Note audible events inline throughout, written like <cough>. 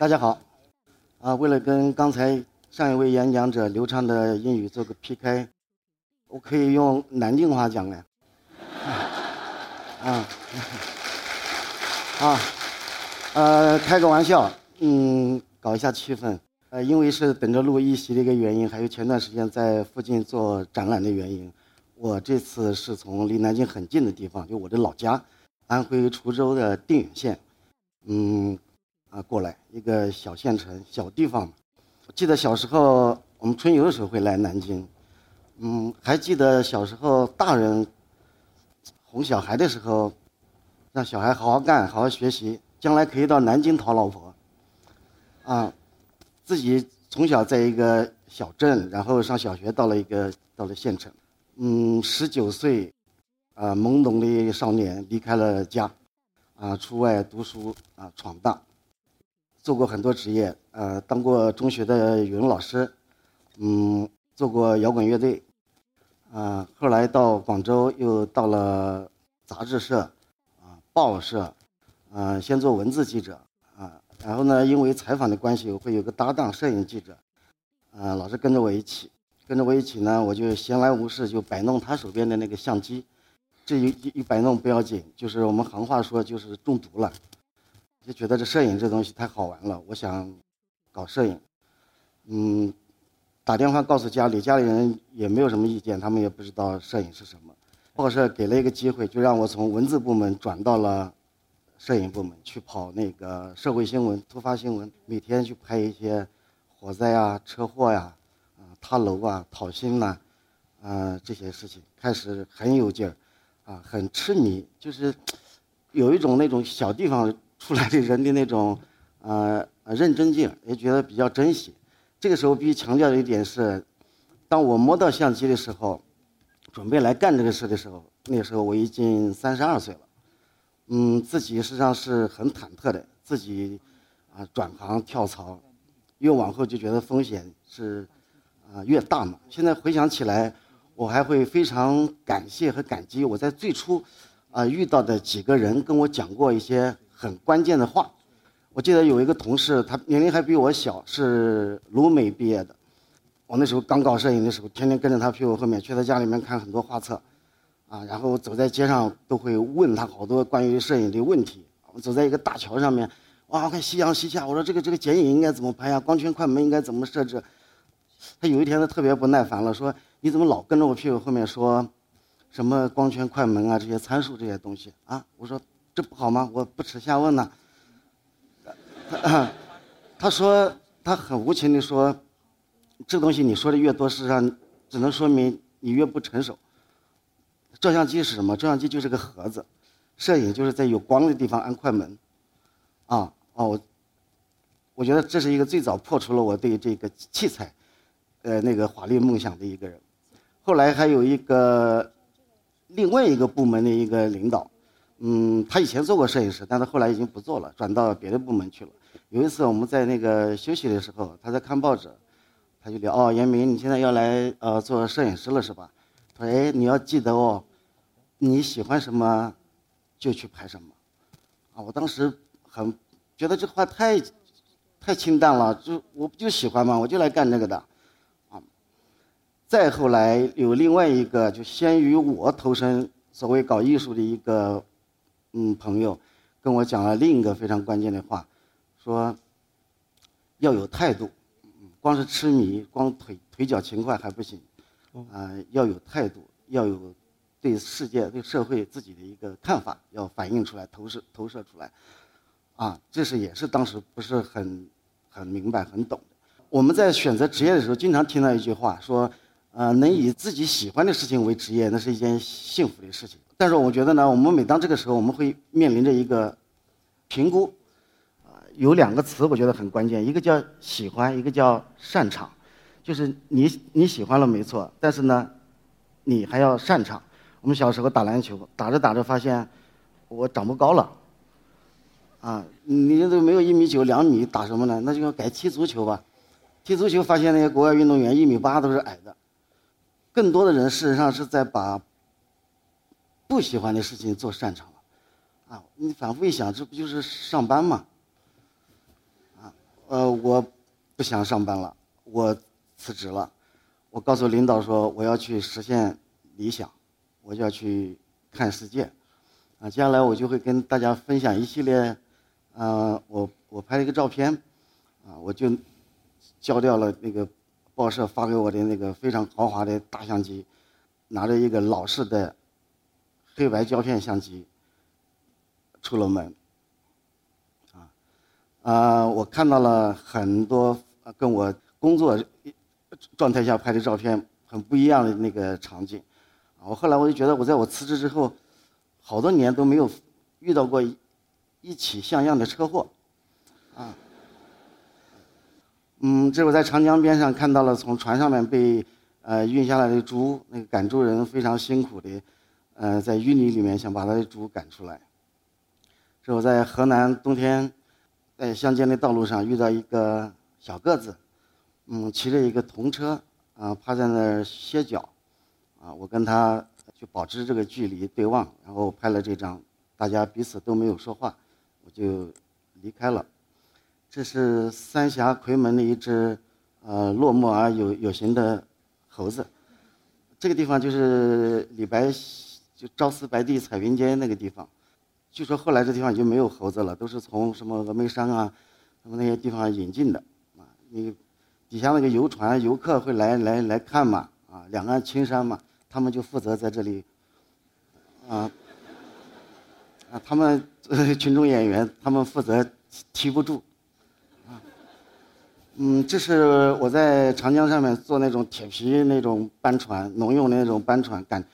大家好，啊，为了跟刚才上一位演讲者流畅的英语做个 PK，我可以用南京话讲的。<laughs> 啊，啊，呃，开个玩笑，嗯，搞一下气氛。呃，因为是等着录一席的一个原因，还有前段时间在附近做展览的原因，我这次是从离南京很近的地方，就我的老家，安徽滁州的定远县，嗯，啊，过来一个小县城、小地方。我记得小时候我们春游的时候会来南京，嗯，还记得小时候大人。哄小孩的时候，让小孩好好干，好好学习，将来可以到南京讨老婆。啊，自己从小在一个小镇，然后上小学，到了一个到了县城。嗯，十九岁，啊，懵懂的少年离开了家，啊，出外读书，啊，闯荡，做过很多职业，呃，当过中学的语文老师，嗯，做过摇滚乐队。啊，后来到广州，又到了杂志社，啊，报社，啊，先做文字记者，啊，然后呢，因为采访的关系，我会有个搭档摄影记者，啊，老是跟着我一起，跟着我一起呢，我就闲来无事就摆弄他手边的那个相机，这一一摆弄不要紧，就是我们行话说就是中毒了，就觉得这摄影这东西太好玩了，我想搞摄影，嗯。打电话告诉家里，家里人也没有什么意见，他们也不知道摄影是什么。报社给了一个机会，就让我从文字部门转到了摄影部门去跑那个社会新闻、突发新闻，每天去拍一些火灾啊、车祸呀、啊塌楼啊、讨薪呐，啊这些事情。开始很有劲儿，啊很痴迷，就是有一种那种小地方出来的人的那种呃认真劲，也觉得比较珍惜。这个时候必须强调的一点是，当我摸到相机的时候，准备来干这个事的时候，那时候我已经三十二岁了，嗯，自己实际上是很忐忑的，自己啊转行跳槽，越往后就觉得风险是啊越大嘛。现在回想起来，我还会非常感谢和感激我在最初啊遇到的几个人跟我讲过一些很关键的话。我记得有一个同事，他年龄还比我小，是鲁美毕业的。我那时候刚搞摄影的时候，天天跟着他屁股后面，去他家里面看很多画册，啊，然后走在街上都会问他好多关于摄影的问题。我走在一个大桥上面，哇，看夕阳西下，我说这个这个剪影应该怎么拍呀？光圈快门应该怎么设置？他有一天他特别不耐烦了，说你怎么老跟着我屁股后面说，什么光圈快门啊这些参数这些东西啊？我说这不好吗？我不耻下问呢。<coughs> 他说，他很无情地说，这东西你说的越多，事实上只能说明你越不成熟。照相机是什么？照相机就是个盒子，摄影就是在有光的地方按快门。啊，哦，我我觉得这是一个最早破除了我对这个器材，呃，那个华丽梦想的一个人。后来还有一个另外一个部门的一个领导，嗯，他以前做过摄影师，但是后来已经不做了，转到别的部门去了。有一次我们在那个休息的时候，他在看报纸，他就聊哦，严明，你现在要来呃做摄影师了是吧？他说哎，你要记得哦，你喜欢什么，就去拍什么。啊，我当时很觉得这话太太清淡了，就我不就喜欢嘛，我就来干这个的。啊，再后来有另外一个就先于我投身所谓搞艺术的一个嗯朋友，跟我讲了另一个非常关键的话。说要有态度，光是痴迷、光腿腿脚勤快还不行，啊，要有态度，要有对世界、对社会自己的一个看法，要反映出来、投射、投射出来，啊，这是也是当时不是很很明白、很懂的。我们在选择职业的时候，经常听到一句话，说，呃，能以自己喜欢的事情为职业，那是一件幸福的事情。但是我觉得呢，我们每当这个时候，我们会面临着一个评估。啊有两个词我觉得很关键，一个叫喜欢，一个叫擅长。就是你你喜欢了没错，但是呢，你还要擅长。我们小时候打篮球，打着打着发现我长不高了，啊，你都没有一米九、两米，打什么呢？那就要改踢足球吧。踢足球发现那些国外运动员一米八都是矮的。更多的人事实上是在把不喜欢的事情做擅长了，啊，你反复一想，这不就是上班吗？啊呃，我不想上班了，我辞职了。我告诉领导说，我要去实现理想，我就要去看世界。啊，接下来我就会跟大家分享一系列，呃，我我拍了一个照片，啊，我就交掉了那个报社发给我的那个非常豪华的大相机，拿着一个老式的黑白胶片相机出了门。啊，啊我看到了很多跟我工作状态下拍的照片很不一样的那个场景。啊我后来我就觉得，我在我辞职之后，好多年都没有遇到过一起像样的车祸。啊，嗯，这我在长江边上看到了从船上面被呃运下来的猪，那个赶猪人非常辛苦的，呃，在淤泥里面想把他的猪赶出来。这我在河南冬天。在乡间的道路上遇到一个小个子，嗯，骑着一个童车，啊，趴在那儿歇脚，啊，我跟他就保持这个距离对望，然后拍了这张，大家彼此都没有说话，我就离开了。这是三峡夔门的一只呃落寞而有有型的猴子，这个地方就是李白就朝思白帝彩云间那个地方。据说后来这地方已经没有猴子了，都是从什么峨眉山啊，什么那些地方引进的，啊，你底下那个游船游客会来来来看嘛，啊，两岸青山嘛，他们就负责在这里，啊，啊，他们 <laughs> 群众演员，他们负责提不住，啊，嗯，这是我在长江上面坐那种铁皮那种帆船，农用的那种帆船，赶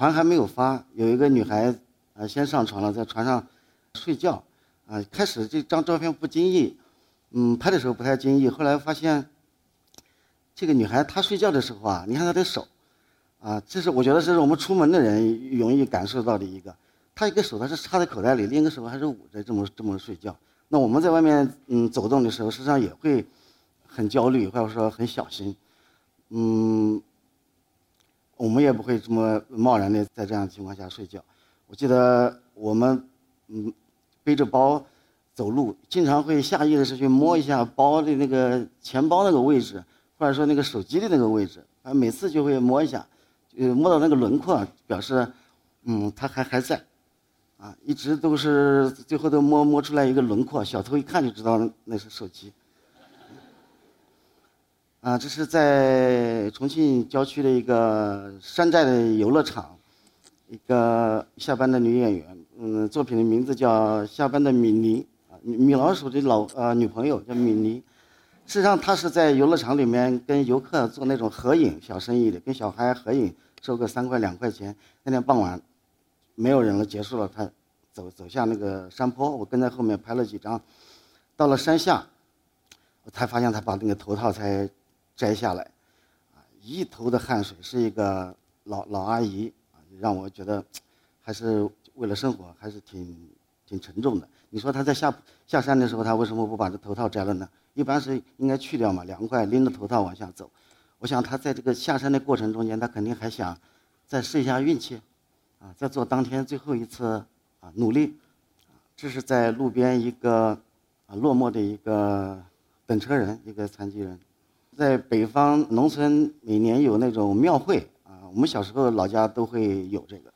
船还没有发，有一个女孩。啊，先上船了，在船上睡觉。啊，开始这张照片不经意，嗯，拍的时候不太经意。后来发现，这个女孩她睡觉的时候啊，你看她的手，啊，这是我觉得这是我们出门的人容易感受到的一个。她一个手她是插在口袋里，另一个手还是捂着这么这么睡觉。那我们在外面嗯走动的时候，实际上也会很焦虑，或者说很小心。嗯，我们也不会这么贸然的在这样的情况下睡觉。我记得我们嗯背着包走路，经常会下意识去摸一下包的那个钱包那个位置，或者说那个手机的那个位置，啊，每次就会摸一下，呃，摸到那个轮廓，表示嗯他还还在，啊，一直都是最后都摸摸出来一个轮廓，小偷一看就知道那是手机。啊，这是在重庆郊区的一个山寨的游乐场。一个下班的女演员，嗯，作品的名字叫《下班的米妮》啊，米老鼠的老呃女朋友叫米妮。事实上，她是在游乐场里面跟游客做那种合影小生意的，跟小孩合影收个三块两块钱。那天傍晚，没有人了，结束了，她走走下那个山坡，我跟在后面拍了几张。到了山下，我才发现她把那个头套才摘下来，啊，一头的汗水，是一个老老阿姨啊。让我觉得，还是为了生活，还是挺挺沉重的。你说他在下下山的时候，他为什么不把这头套摘了呢？一般是应该去掉嘛，凉快，拎着头套往下走。我想他在这个下山的过程中间，他肯定还想再试一下运气，啊，再做当天最后一次啊努力。这是在路边一个啊落寞的一个等车人，一个残疾人，在北方农村每年有那种庙会啊。我们小时候老家都会有这个，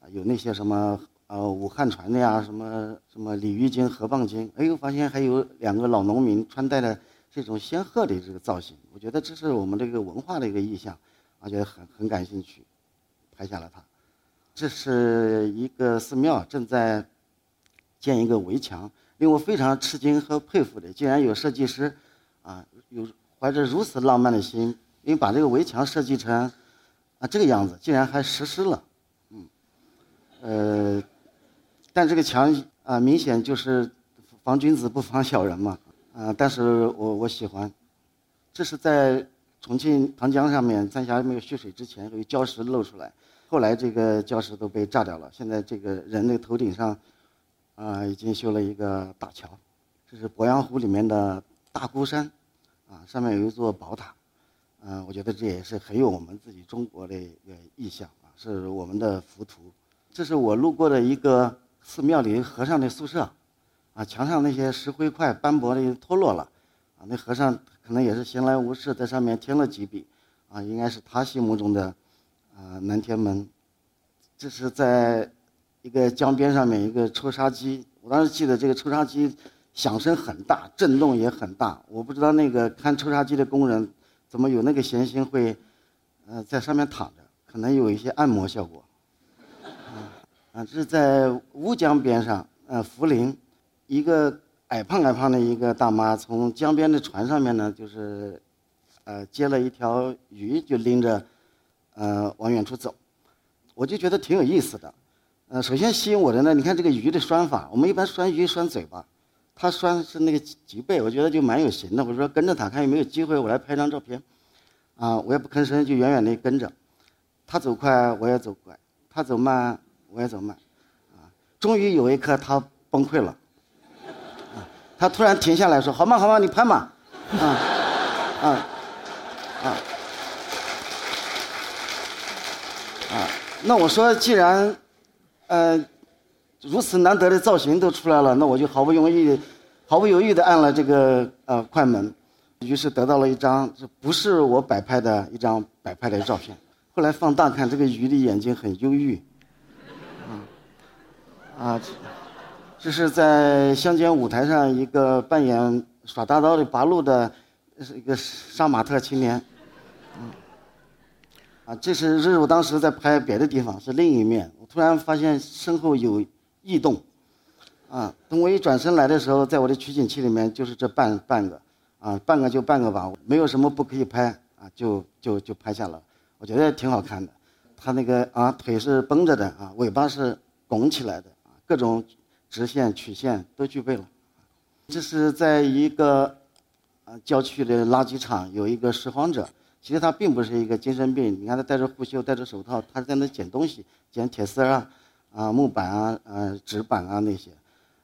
啊，有那些什么呃武汉传的呀，什么什么鲤鱼精、河蚌精，哎呦，发现还有两个老农民穿戴的这种仙鹤的这个造型，我觉得这是我们这个文化的一个意象，而且很很感兴趣，拍下了它。这是一个寺庙正在建一个围墙，令我非常吃惊和佩服的，竟然有设计师啊，有怀着如此浪漫的心，因为把这个围墙设计成。啊，这个样子竟然还实施了，嗯，呃，但这个墙啊，明显就是防君子不防小人嘛，啊，但是我我喜欢，这是在重庆长江上面，三峡没有蓄水之前，有礁石露出来，后来这个礁石都被炸掉了，现在这个人的头顶上，啊，已经修了一个大桥，这是鄱阳湖里面的大孤山，啊，上面有一座宝塔。嗯，我觉得这也是很有我们自己中国的一个意象啊，是我们的浮屠。这是我路过的一个寺庙里和尚的宿舍，啊，墙上那些石灰块斑驳的脱落了，啊，那和尚可能也是闲来无事，在上面添了几笔，啊，应该是他心目中的啊南天门。这是在一个江边上面一个抽沙机，我当时记得这个抽沙机响声很大，震动也很大。我不知道那个看抽沙机的工人怎么有那个闲心会，呃，在上面躺着，可能有一些按摩效果。啊，这是在乌江边上，呃，涪陵，一个矮胖矮胖的一个大妈从江边的船上面呢，就是，呃，接了一条鱼，就拎着，呃，往远处走。我就觉得挺有意思的，呃，首先吸引我的呢，你看这个鱼的拴法，我们一般拴鱼拴嘴巴，他拴是那个脊背，我觉得就蛮有型的。我说跟着他看有没有机会，我来拍张照片，啊，我也不吭声，就远远的跟着，他走快我也走快，他走慢我也走慢，啊，终于有一刻他崩溃了，啊，他突然停下来说：“好嘛好嘛，你拍嘛，啊，啊，啊，啊。”那我说，既然，呃，如此难得的造型都出来了，那我就毫不犹豫，毫不犹豫地按了这个呃快门，于是得到了一张这不是我摆拍的一张摆拍的照片。后来放大看，这个鱼的眼睛很忧郁，啊，啊，这是在乡间舞台上一个扮演耍大刀的八路的，是一个杀马特青年。啊，这是这是我当时在拍别的地方，是另一面。我突然发现身后有异动，啊，等我一转身来的时候，在我的取景器里面就是这半半个，啊，半个就半个吧，没有什么不可以拍，啊，就就就拍下了。我觉得挺好看的，他那个啊腿是绷着的啊，尾巴是拱起来的啊，各种直线曲线都具备了。这是在一个啊郊区的垃圾场，有一个拾荒者。其实他并不是一个精神病，你看他戴着护袖，戴着手套，他在那捡东西，捡铁丝啊，啊木板啊，呃纸板啊那些，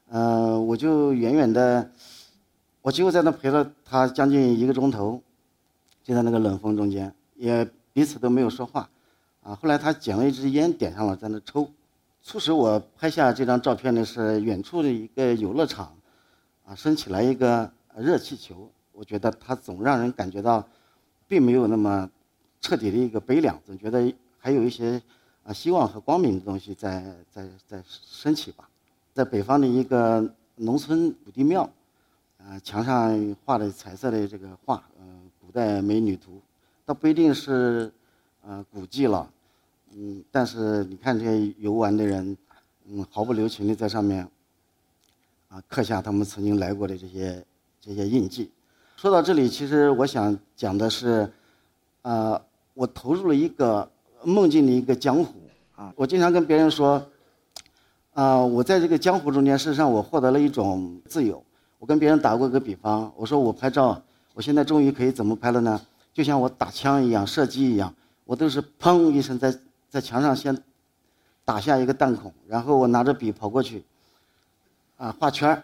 呃我就远远的，我几乎在那陪了他将近一个钟头，就在那个冷风中间，也彼此都没有说话，啊后来他捡了一支烟点上了，在那抽，促使我拍下这张照片的是远处的一个游乐场，啊升起来一个热气球，我觉得它总让人感觉到。并没有那么彻底的一个悲凉，总觉得还有一些啊希望和光明的东西在在在升起吧。在北方的一个农村土地庙，啊墙上画的彩色的这个画，嗯，古代美女图，倒不一定是呃古迹了，嗯，但是你看这些游玩的人，嗯，毫不留情的在上面啊刻下他们曾经来过的这些这些印记。说到这里，其实我想讲的是，呃，我投入了一个梦境的一个江湖啊。我经常跟别人说，啊，我在这个江湖中间，事实上我获得了一种自由。我跟别人打过一个比方，我说我拍照，我现在终于可以怎么拍了呢？就像我打枪一样，射击一样，我都是砰一声在在墙上先打下一个弹孔，然后我拿着笔跑过去，啊，画圈，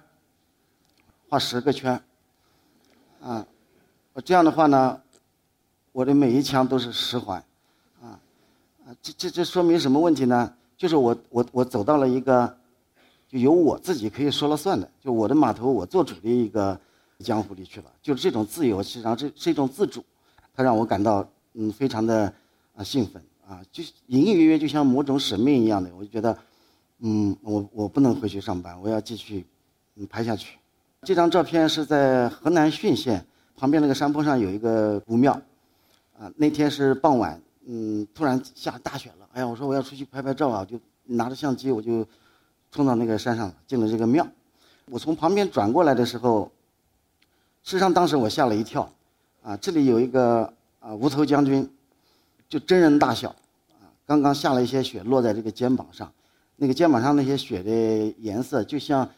画十个圈。啊，这样的话呢，我的每一枪都是十环，啊，这这这说明什么问题呢？就是我我我走到了一个，就由我自己可以说了算的，就我的码头我做主的一个江湖里去了。就是这种自由，实际上是是一种自主，它让我感到嗯非常的啊兴奋啊，就隐隐约约就像某种使命一样的，我就觉得，嗯，我我不能回去上班，我要继续嗯拍下去。这张照片是在河南浚县旁边那个山坡上有一个古庙，啊，那天是傍晚，嗯，突然下大雪了，哎呀，我说我要出去拍拍照啊，就拿着相机我就冲到那个山上进了这个庙。我从旁边转过来的时候，事实上当时我吓了一跳，啊，这里有一个啊无头将军，就真人大小，啊，刚刚下了一些雪落在这个肩膀上，那个肩膀上那些雪的颜色就像。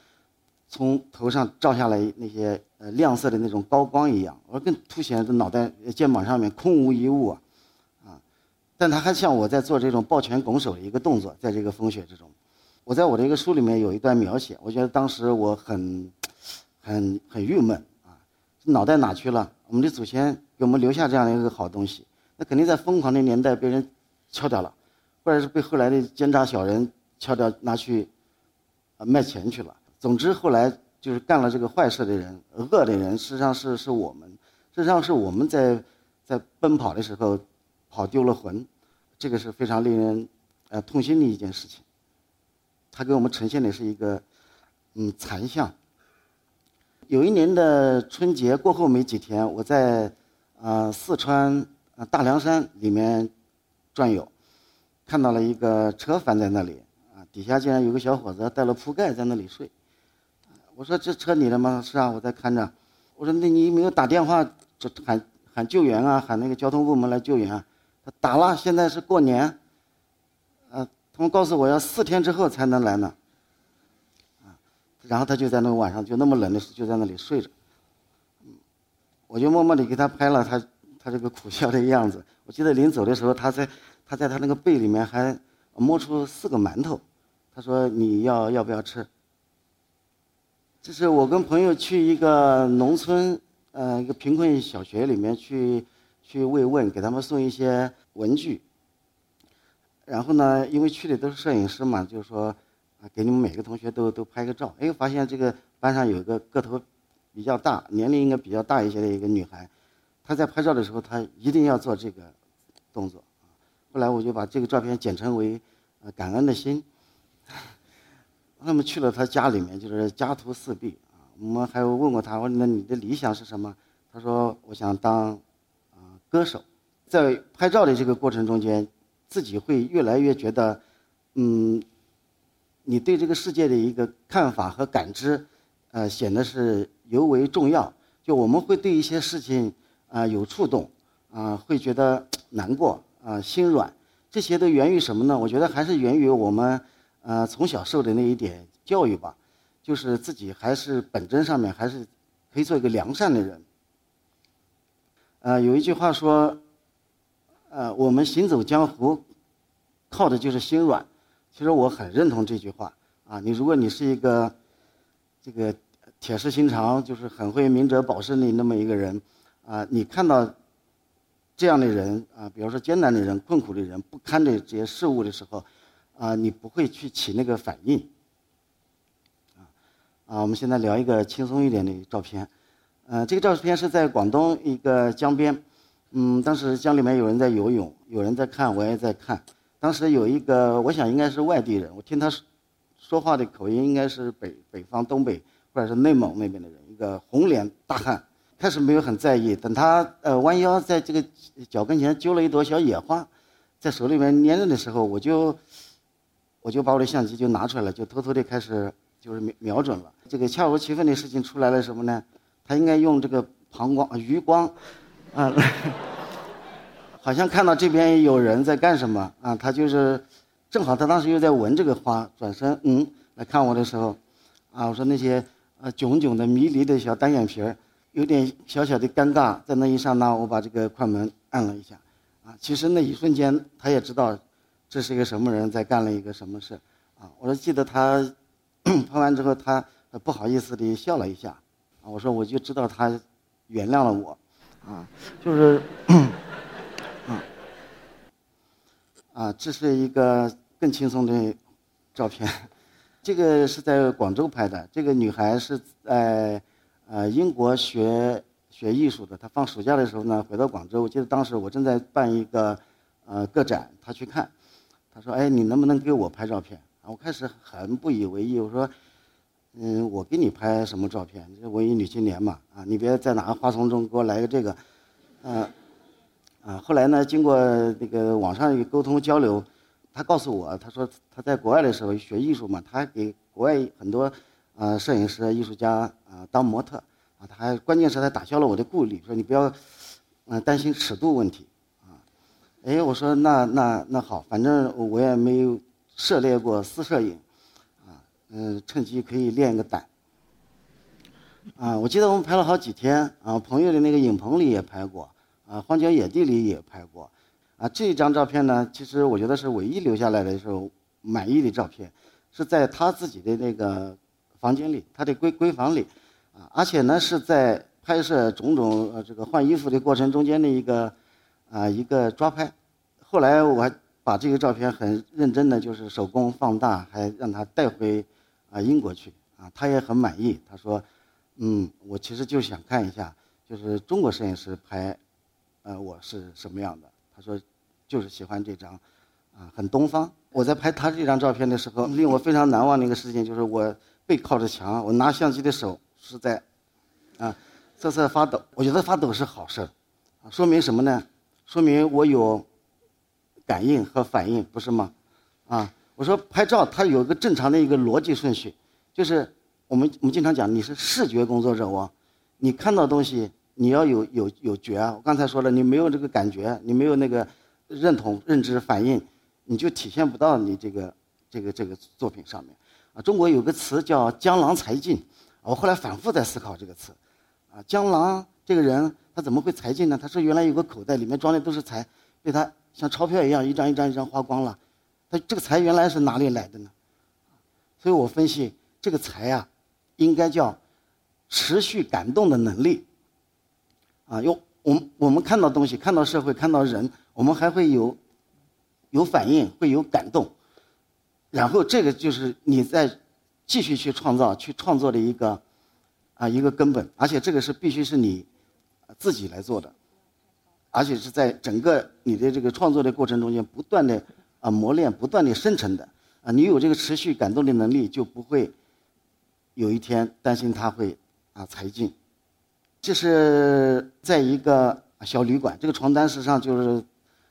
从头上照下来那些呃亮色的那种高光一样，而更凸显这脑袋肩膀上面空无一物，啊，但他还像我在做这种抱拳拱手的一个动作，在这个风雪之中，我在我的一个书里面有一段描写，我觉得当时我很很很郁闷啊，脑袋哪去了？我们的祖先给我们留下这样的一个好东西，那肯定在疯狂的年代被人敲掉了，或者是被后来的奸诈小人敲掉拿去啊卖钱去了。总之，后来就是干了这个坏事的人、恶的人，实际上是是我们，实际上是我们在在奔跑的时候跑丢了魂，这个是非常令人呃痛心的一件事情。他给我们呈现的是一个嗯残像。有一年的春节过后没几天，我在呃四川呃大凉山里面转悠，看到了一个车翻在那里啊，底下竟然有个小伙子带了铺盖在那里睡。我说这车你的吗？是啊，我在看着。我说那你没有打电话这喊喊救援啊，喊那个交通部门来救援？啊打了，现在是过年，呃，他们告诉我要四天之后才能来呢。啊，然后他就在那个晚上就那么冷的时候就在那里睡着。我就默默地给他拍了他他这个苦笑的样子。我记得临走的时候，他在他在他那个背里面还摸出四个馒头，他说你要要不要吃？这是我跟朋友去一个农村，呃，一个贫困小学里面去去慰问，给他们送一些文具。然后呢，因为去的都是摄影师嘛，就是说，啊，给你们每个同学都都拍个照。哎，发现这个班上有一个个头比较大，年龄应该比较大一些的一个女孩，她在拍照的时候，她一定要做这个动作。后来我就把这个照片简称为“感恩的心”。<laughs> 那么去了她家里面，就是家徒四壁啊。我们还问过她，我说那你的理想是什么？她说我想当歌手。在拍照的这个过程中间，自己会越来越觉得，嗯，你对这个世界的一个看法和感知，呃，显得是尤为重要。就我们会对一些事情啊有触动，啊会觉得难过啊心软，这些都源于什么呢？我觉得还是源于我们。呃，从小受的那一点教育吧，就是自己还是本真上面还是可以做一个良善的人。呃，有一句话说，呃，我们行走江湖，靠的就是心软。其实我很认同这句话啊。你如果你是一个这个铁石心肠，就是很会明哲保身的那么一个人啊，你看到这样的人啊，比如说艰难的人、困苦的人、不堪的这些事物的时候。啊，你不会去起那个反应，啊，啊，我们现在聊一个轻松一点的照片，呃，这个照片是在广东一个江边，嗯，当时江里面有人在游泳，有人在看，我也在看。当时有一个，我想应该是外地人，我听他说说话的口音应该是北北方东北或者是内蒙那边的人，一个红脸大汉。开始没有很在意，等他呃弯腰在这个脚跟前揪了一朵小野花，在手里面捏着的时候，我就。我就把我的相机就拿出来了，就偷偷的开始就是瞄瞄准了。这个恰如其分的事情出来了什么呢？他应该用这个膀胱余光，啊，<laughs> 好像看到这边有人在干什么啊？他就是正好他当时又在闻这个花，转身嗯来看我的时候，啊，我说那些呃炯炯的迷离的小单眼皮儿，有点小小的尴尬。在那一刹那，我把这个快门按了一下，啊，其实那一瞬间他也知道。这是一个什么人在干了一个什么事，啊！我说记得他 <clears throat> 拍完之后，他不好意思地笑了一下，我说我就知道他原谅了我，啊，就是，<coughs> 啊，啊，这是一个更轻松的照片，这个是在广州拍的，这个女孩是在呃英国学学艺术的，她放暑假的时候呢回到广州，我记得当时我正在办一个呃个展，她去看。她说：“哎，你能不能给我拍照片？”，我开始很不以为意。我说：“嗯，我给你拍什么照片？文艺女青年嘛，啊，你别在哪个花丛中给我来个这个，嗯，啊。”后来呢，经过那个网上一沟通交流，他告诉我，他说他在国外的时候学艺术嘛，他还给国外很多啊摄影师、艺术家啊当模特，啊，他还关键是他打消了我的顾虑，说你不要嗯担心尺度问题啊。哎，我说那那那好，反正我也没有涉猎过私摄影，嗯，趁机可以练个胆。啊，我记得我们拍了好几天，啊，朋友的那个影棚里也拍过，啊，荒郊野地里也拍过，啊，这张照片呢，其实我觉得是唯一留下来的时候满意的照片，是在他自己的那个房间里，他的闺闺房里，啊，而且呢是在拍摄种种呃这个换衣服的过程中间的一个啊一个抓拍。后来我还把这个照片很认真的就是手工放大，还让他带回啊英国去啊，他也很满意。他说，嗯，我其实就想看一下，就是中国摄影师拍，呃，我是什么样的。他说，就是喜欢这张，啊，很东方。我在拍他这张照片的时候，令我非常难忘的一个事情就是我背靠着墙，我拿相机的手是在，啊，瑟瑟发抖。我觉得发抖是好事啊，说明什么呢？说明我有感应和反应，不是吗？啊，我说拍照它有一个正常的一个逻辑顺序，就是我们我们经常讲你是视觉工作者哦，你看到东西你要有有有觉啊。我刚才说了，你没有这个感觉，你没有那个认同、认知、反应。你就体现不到你这个这个这个作品上面，啊，中国有个词叫江郎才尽，我后来反复在思考这个词，啊，江郎这个人他怎么会才尽呢？他说原来有个口袋里面装的都是财，被他像钞票一样一张一张一张花光了，他这个财原来是哪里来的呢？所以我分析这个财呀，应该叫持续感动的能力，啊，用我们我们看到东西，看到社会，看到人，我们还会有。有反应，会有感动，然后这个就是你在继续去创造、去创作的一个啊一个根本，而且这个是必须是你自己来做的，而且是在整个你的这个创作的过程中间不断的啊磨练、不断的生成的啊，你有这个持续感动的能力，就不会有一天担心它会啊裁尽。这是在一个小旅馆，这个床单实际上就是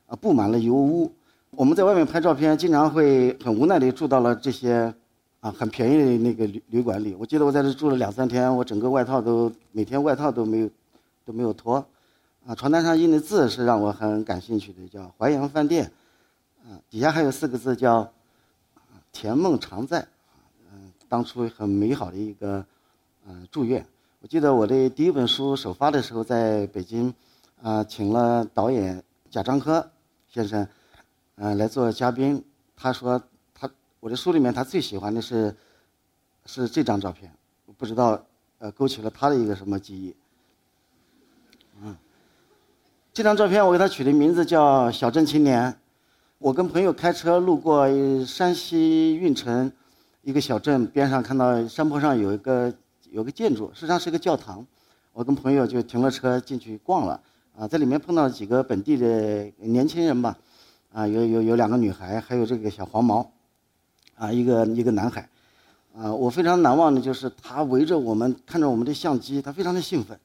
啊布满了油污。我们在外面拍照片，经常会很无奈地住到了这些，啊，很便宜的那个旅旅馆里。我记得我在这住了两三天，我整个外套都每天外套都没有都没有脱，啊，床单上印的字是让我很感兴趣的，叫淮阳饭店，啊，底下还有四个字叫“甜梦常在”，嗯，当初很美好的一个嗯祝愿。我记得我的第一本书首发的时候，在北京，啊，请了导演贾樟柯先生。嗯，来做嘉宾。他说，他我的书里面他最喜欢的是，是这张照片。不知道，呃，勾起了他的一个什么记忆。嗯，这张照片我给他取的名字叫“小镇青年”。我跟朋友开车路过山西运城一个小镇，边上看到山坡上有一个有个建筑，实际上是个教堂。我跟朋友就停了车进去逛了。啊，在里面碰到几个本地的年轻人吧。啊，有有有两个女孩，还有这个小黄毛，啊，一个一个男孩，啊，我非常难忘的就是他围着我们看着我们的相机，他非常的兴奋，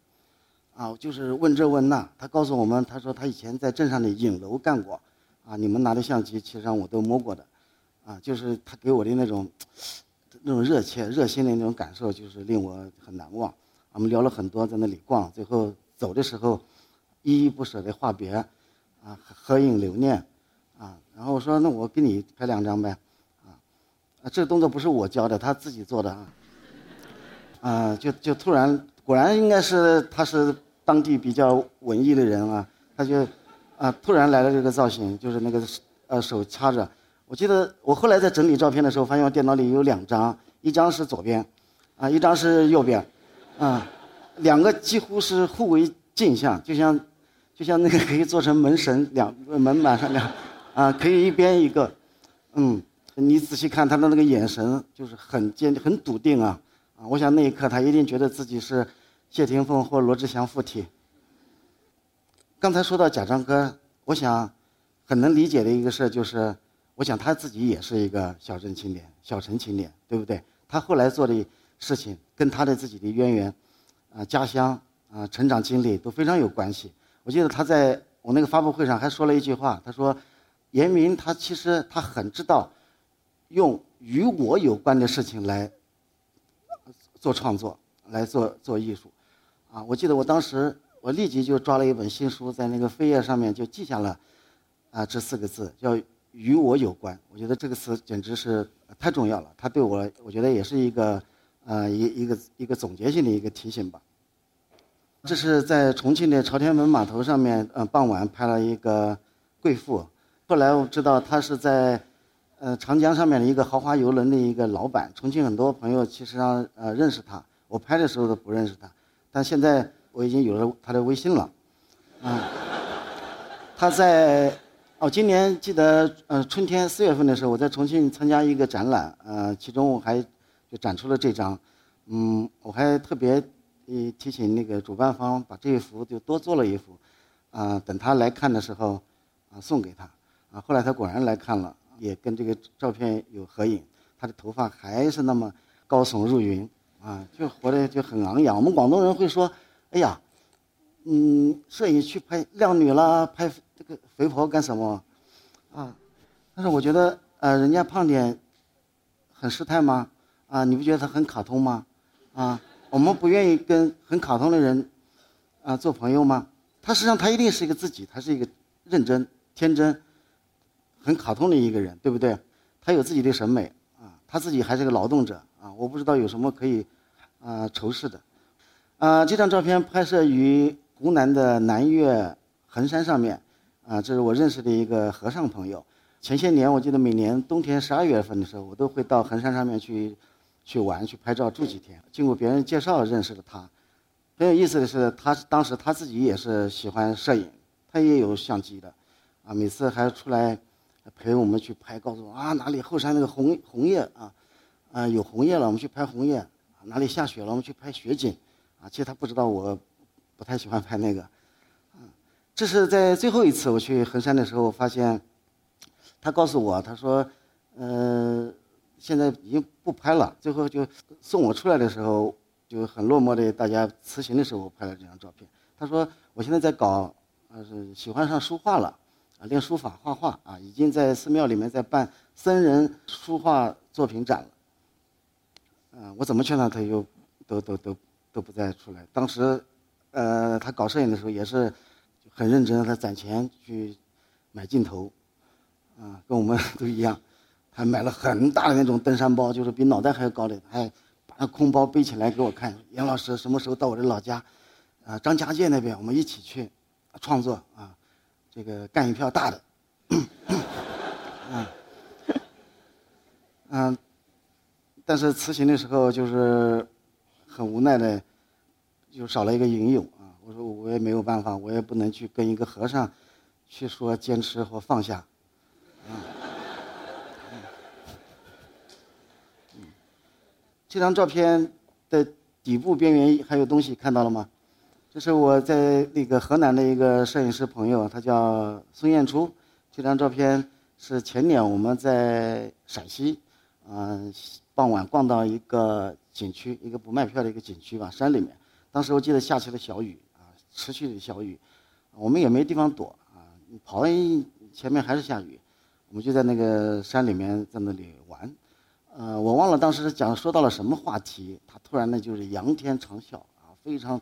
啊，就是问这问那，他告诉我们，他说他以前在镇上的影楼干过，啊，你们拿的相机其实上我都摸过的，啊，就是他给我的那种那种热切热心的那种感受，就是令我很难忘。我们聊了很多，在那里逛，最后走的时候，依依不舍的话别，啊，合影留念。啊，然后我说那我给你拍两张呗，啊，啊，这个动作不是我教的，他自己做的啊，啊，就就突然，果然应该是他是当地比较文艺的人啊，他就，啊，突然来了这个造型，就是那个呃手掐着，我记得我后来在整理照片的时候，发现我电脑里有两张，一张是左边，啊，一张是右边，啊，两个几乎是互为镜像，就像，就像那个可以做成门神两门板上两。啊，可以一边一个，嗯，你仔细看他的那个眼神，就是很坚、很笃定啊，啊，我想那一刻他一定觉得自己是谢霆锋或罗志祥附体。刚才说到贾樟柯，我想很能理解的一个事就是，我想他自己也是一个小镇青年、小城青年，对不对？他后来做的事情跟他的自己的渊源、啊家乡、啊成长经历都非常有关系。我记得他在我那个发布会上还说了一句话，他说。严明他其实他很知道，用与我有关的事情来做创作，来做做艺术，啊！我记得我当时我立即就抓了一本新书，在那个扉页上面就记下了，啊，这四个字叫“与我有关”。我觉得这个词简直是太重要了，它对我我觉得也是一个，呃，一一个一个总结性的一个提醒吧。这是在重庆的朝天门码头上面，呃，傍晚拍了一个贵妇。后来我知道他是在，呃，长江上面的一个豪华游轮的一个老板。重庆很多朋友其实上呃认识他，我拍的时候都不认识他，但现在我已经有了他的微信了，嗯，他在，哦，今年记得呃春天四月份的时候，我在重庆参加一个展览，呃，其中我还就展出了这张，嗯，我还特别呃提醒那个主办方把这一幅就多做了一幅，啊，等他来看的时候，啊送给他，啊，后来他果然来看了，也跟这个照片有合影，他的头发还是那么高耸入云，啊，就活得就很昂扬。我们广东人会说，哎呀，嗯，摄影去拍靓女啦，拍这个肥婆干什么？啊，但是我觉得，呃，人家胖点，很失态吗？啊，你不觉得他很卡通吗？啊，我们不愿意跟很卡通的人，啊，做朋友吗？他实际上他一定是一个自己，他是一个认真、天真、很卡通的一个人，对不对？他有自己的审美啊，他自己还是个劳动者啊，我不知道有什么可以啊仇视的。啊，这张照片拍摄于湖南的南岳衡山上面，啊，这是我认识的一个和尚朋友。前些年我记得每年冬天十二月份的时候，我都会到衡山上面去。去玩去拍照住几天，经过别人介绍认识了他。很有意思的是，他当时他自己也是喜欢摄影，他也有相机的，啊，每次还出来陪我们去拍，告诉我啊哪里后山那个红红叶啊，啊有红叶了，我们去拍红叶；哪里下雪了，我们去拍雪景。啊，其实他不知道我不太喜欢拍那个。这是在最后一次我去衡山的时候发现，他告诉我，他说，呃。现在已经不拍了，最后就送我出来的时候就很落寞的，大家辞行的时候拍了这张照片。他说：“我现在在搞，呃，是喜欢上书画了，啊，练书法画画啊，已经在寺庙里面在办僧人书画作品展了。”嗯，我怎么劝他，他又都都都都不再出来。当时，呃，他搞摄影的时候也是很认真，他攒钱去买镜头，啊，跟我们 <laughs> 都一样。还买了很大的那种登山包，就是比脑袋还要高的，还把那空包背起来给我看。杨老师什么时候到我的老家，啊，张家界那边，我们一起去创作啊，这个干一票大的。嗯，嗯，但是辞行的时候就是很无奈的，就少了一个影友啊。我说我也没有办法，我也不能去跟一个和尚去说坚持或放下。这张照片的底部边缘还有东西，看到了吗？这是我在那个河南的一个摄影师朋友，他叫孙艳初。这张照片是前年我们在陕西，嗯，傍晚逛到一个景区，一个不卖票的一个景区吧，山里面。当时我记得下起了小雨啊，持续的小雨，我们也没地方躲啊，跑完前面还是下雨，我们就在那个山里面在那里玩。呃，我忘了当时讲说到了什么话题，他突然呢就是仰天长啸啊，非常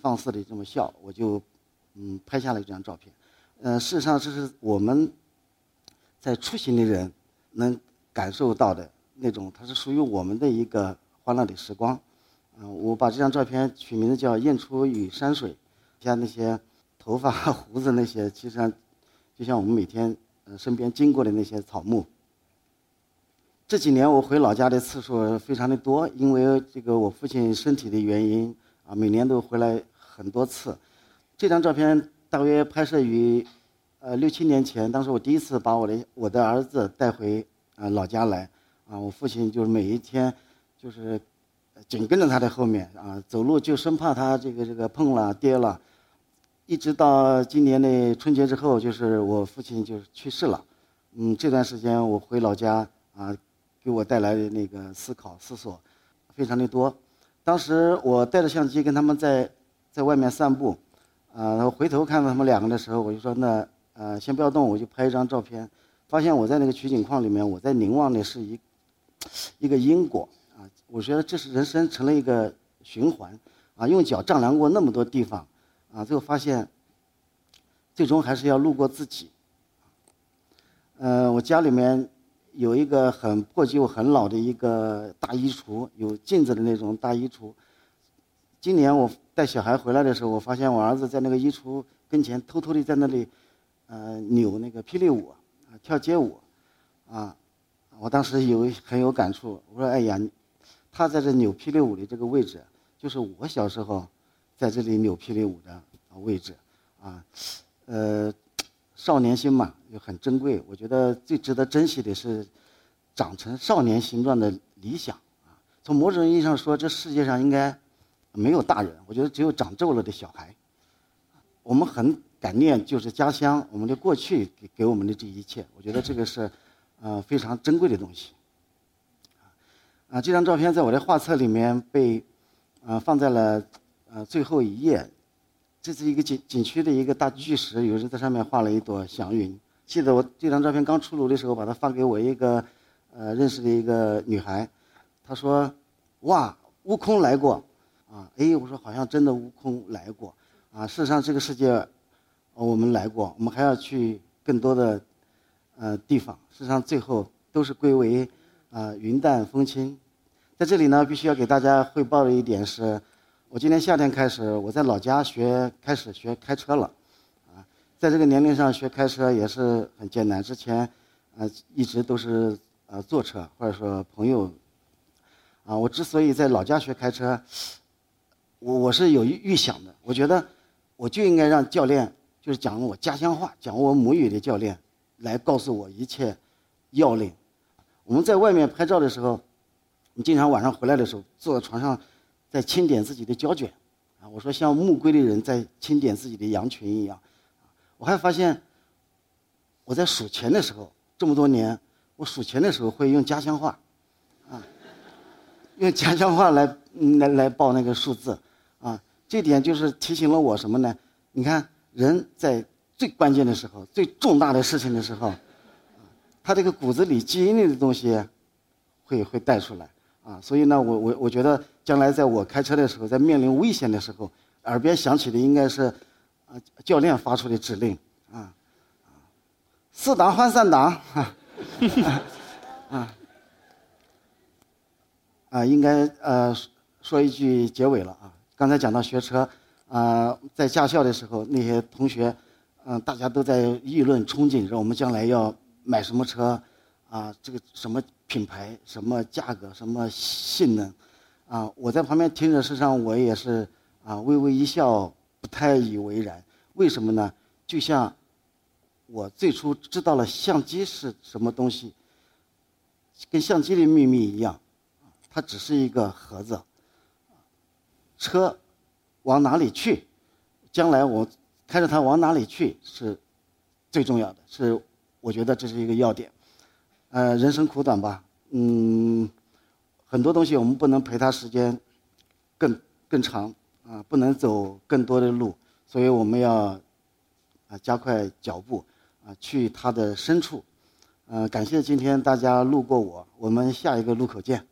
放肆的这么笑，我就嗯拍下了一张照片。呃，事实上这是我们在出行的人能感受到的那种，它是属于我们的一个欢乐的时光。嗯，我把这张照片取名字叫《燕初与山水》，像那些头发 <laughs> 胡子那些，其实就像我们每天呃身边经过的那些草木。这几年我回老家的次数非常的多，因为这个我父亲身体的原因啊，每年都回来很多次。这张照片大约拍摄于呃六七年前，当时我第一次把我的我的儿子带回啊老家来啊，我父亲就是每一天就是紧跟着他的后面啊，走路就生怕他这个这个碰了跌了，一直到今年的春节之后，就是我父亲就是去世了。嗯，这段时间我回老家啊。给我带来的那个思考思索，非常的多。当时我带着相机跟他们在在外面散步，啊，然后回头看到他们两个的时候，我就说那呃先不要动，我就拍一张照片。发现我在那个取景框里面，我在凝望的是一一个因果。我觉得这是人生成了一个循环啊，用脚丈量过那么多地方啊，最后发现最终还是要路过自己。呃，我家里面。有一个很破旧、很老的一个大衣橱，有镜子的那种大衣橱。今年我带小孩回来的时候，我发现我儿子在那个衣橱跟前偷偷的在那里，呃，扭那个霹雳舞，啊，跳街舞，啊，我当时有很有感触。我说：“哎呀，他在这扭霹雳舞的这个位置，就是我小时候在这里扭霹雳舞的位置，啊，呃。”少年心嘛，就很珍贵。我觉得最值得珍惜的是长成少年形状的理想啊，从某种意义上说，这世界上应该没有大人，我觉得只有长皱了的小孩。我们很感念，就是家乡，我们的过去给给我们的这一切，我觉得这个是，呃，非常珍贵的东西。啊，这张照片在我的画册里面被，呃，放在了呃最后一页。这是一个景景区的一个大巨石，有人在上面画了一朵祥云。记得我这张照片刚出炉的时候，把它发给我一个，呃，认识的一个女孩，她说：“哇，悟空来过。”啊，哎，我说好像真的悟空来过。啊，事实上这个世界，我们来过，我们还要去更多的，呃，地方。事实上最后都是归为，啊，云淡风轻。在这里呢，必须要给大家汇报的一点是。我今年夏天开始，我在老家学开始学开车了，啊，在这个年龄上学开车也是很艰难。之前，呃，一直都是呃坐车或者说朋友，啊，我之所以在老家学开车，我我是有预想的。我觉得我就应该让教练，就是讲我家乡话、讲我母语的教练，来告诉我一切要领。我们在外面拍照的时候，你经常晚上回来的时候坐在床上。在清点自己的胶卷，啊，我说像暮归的人在清点自己的羊群一样，我还发现，我在数钱的时候，这么多年，我数钱的时候会用家乡话，啊，用家乡话来来来报那个数字，啊，这点就是提醒了我什么呢？你看人在最关键的时候、最重大的事情的时候，他这个骨子里基因里的东西，会会带出来。啊，所以呢，我我我觉得将来在我开车的时候，在面临危险的时候，耳边响起的应该是，啊，教练发出的指令，啊，四档换三档，啊，啊，啊，应该呃说一句结尾了啊。刚才讲到学车，啊，在驾校的时候，那些同学，嗯，大家都在议论憧憬着我们将来要买什么车，啊，这个什么。品牌什么价格什么性能，啊，我在旁边听着，事实上我也是啊微微一笑，不太以为然。为什么呢？就像我最初知道了相机是什么东西，跟相机的秘密一样，它只是一个盒子。车往哪里去？将来我开着它往哪里去是最重要的，是我觉得这是一个要点。呃，人生苦短吧，嗯，很多东西我们不能陪他时间更更长啊，不能走更多的路，所以我们要啊加快脚步啊，去他的深处。呃，感谢今天大家路过我，我们下一个路口见。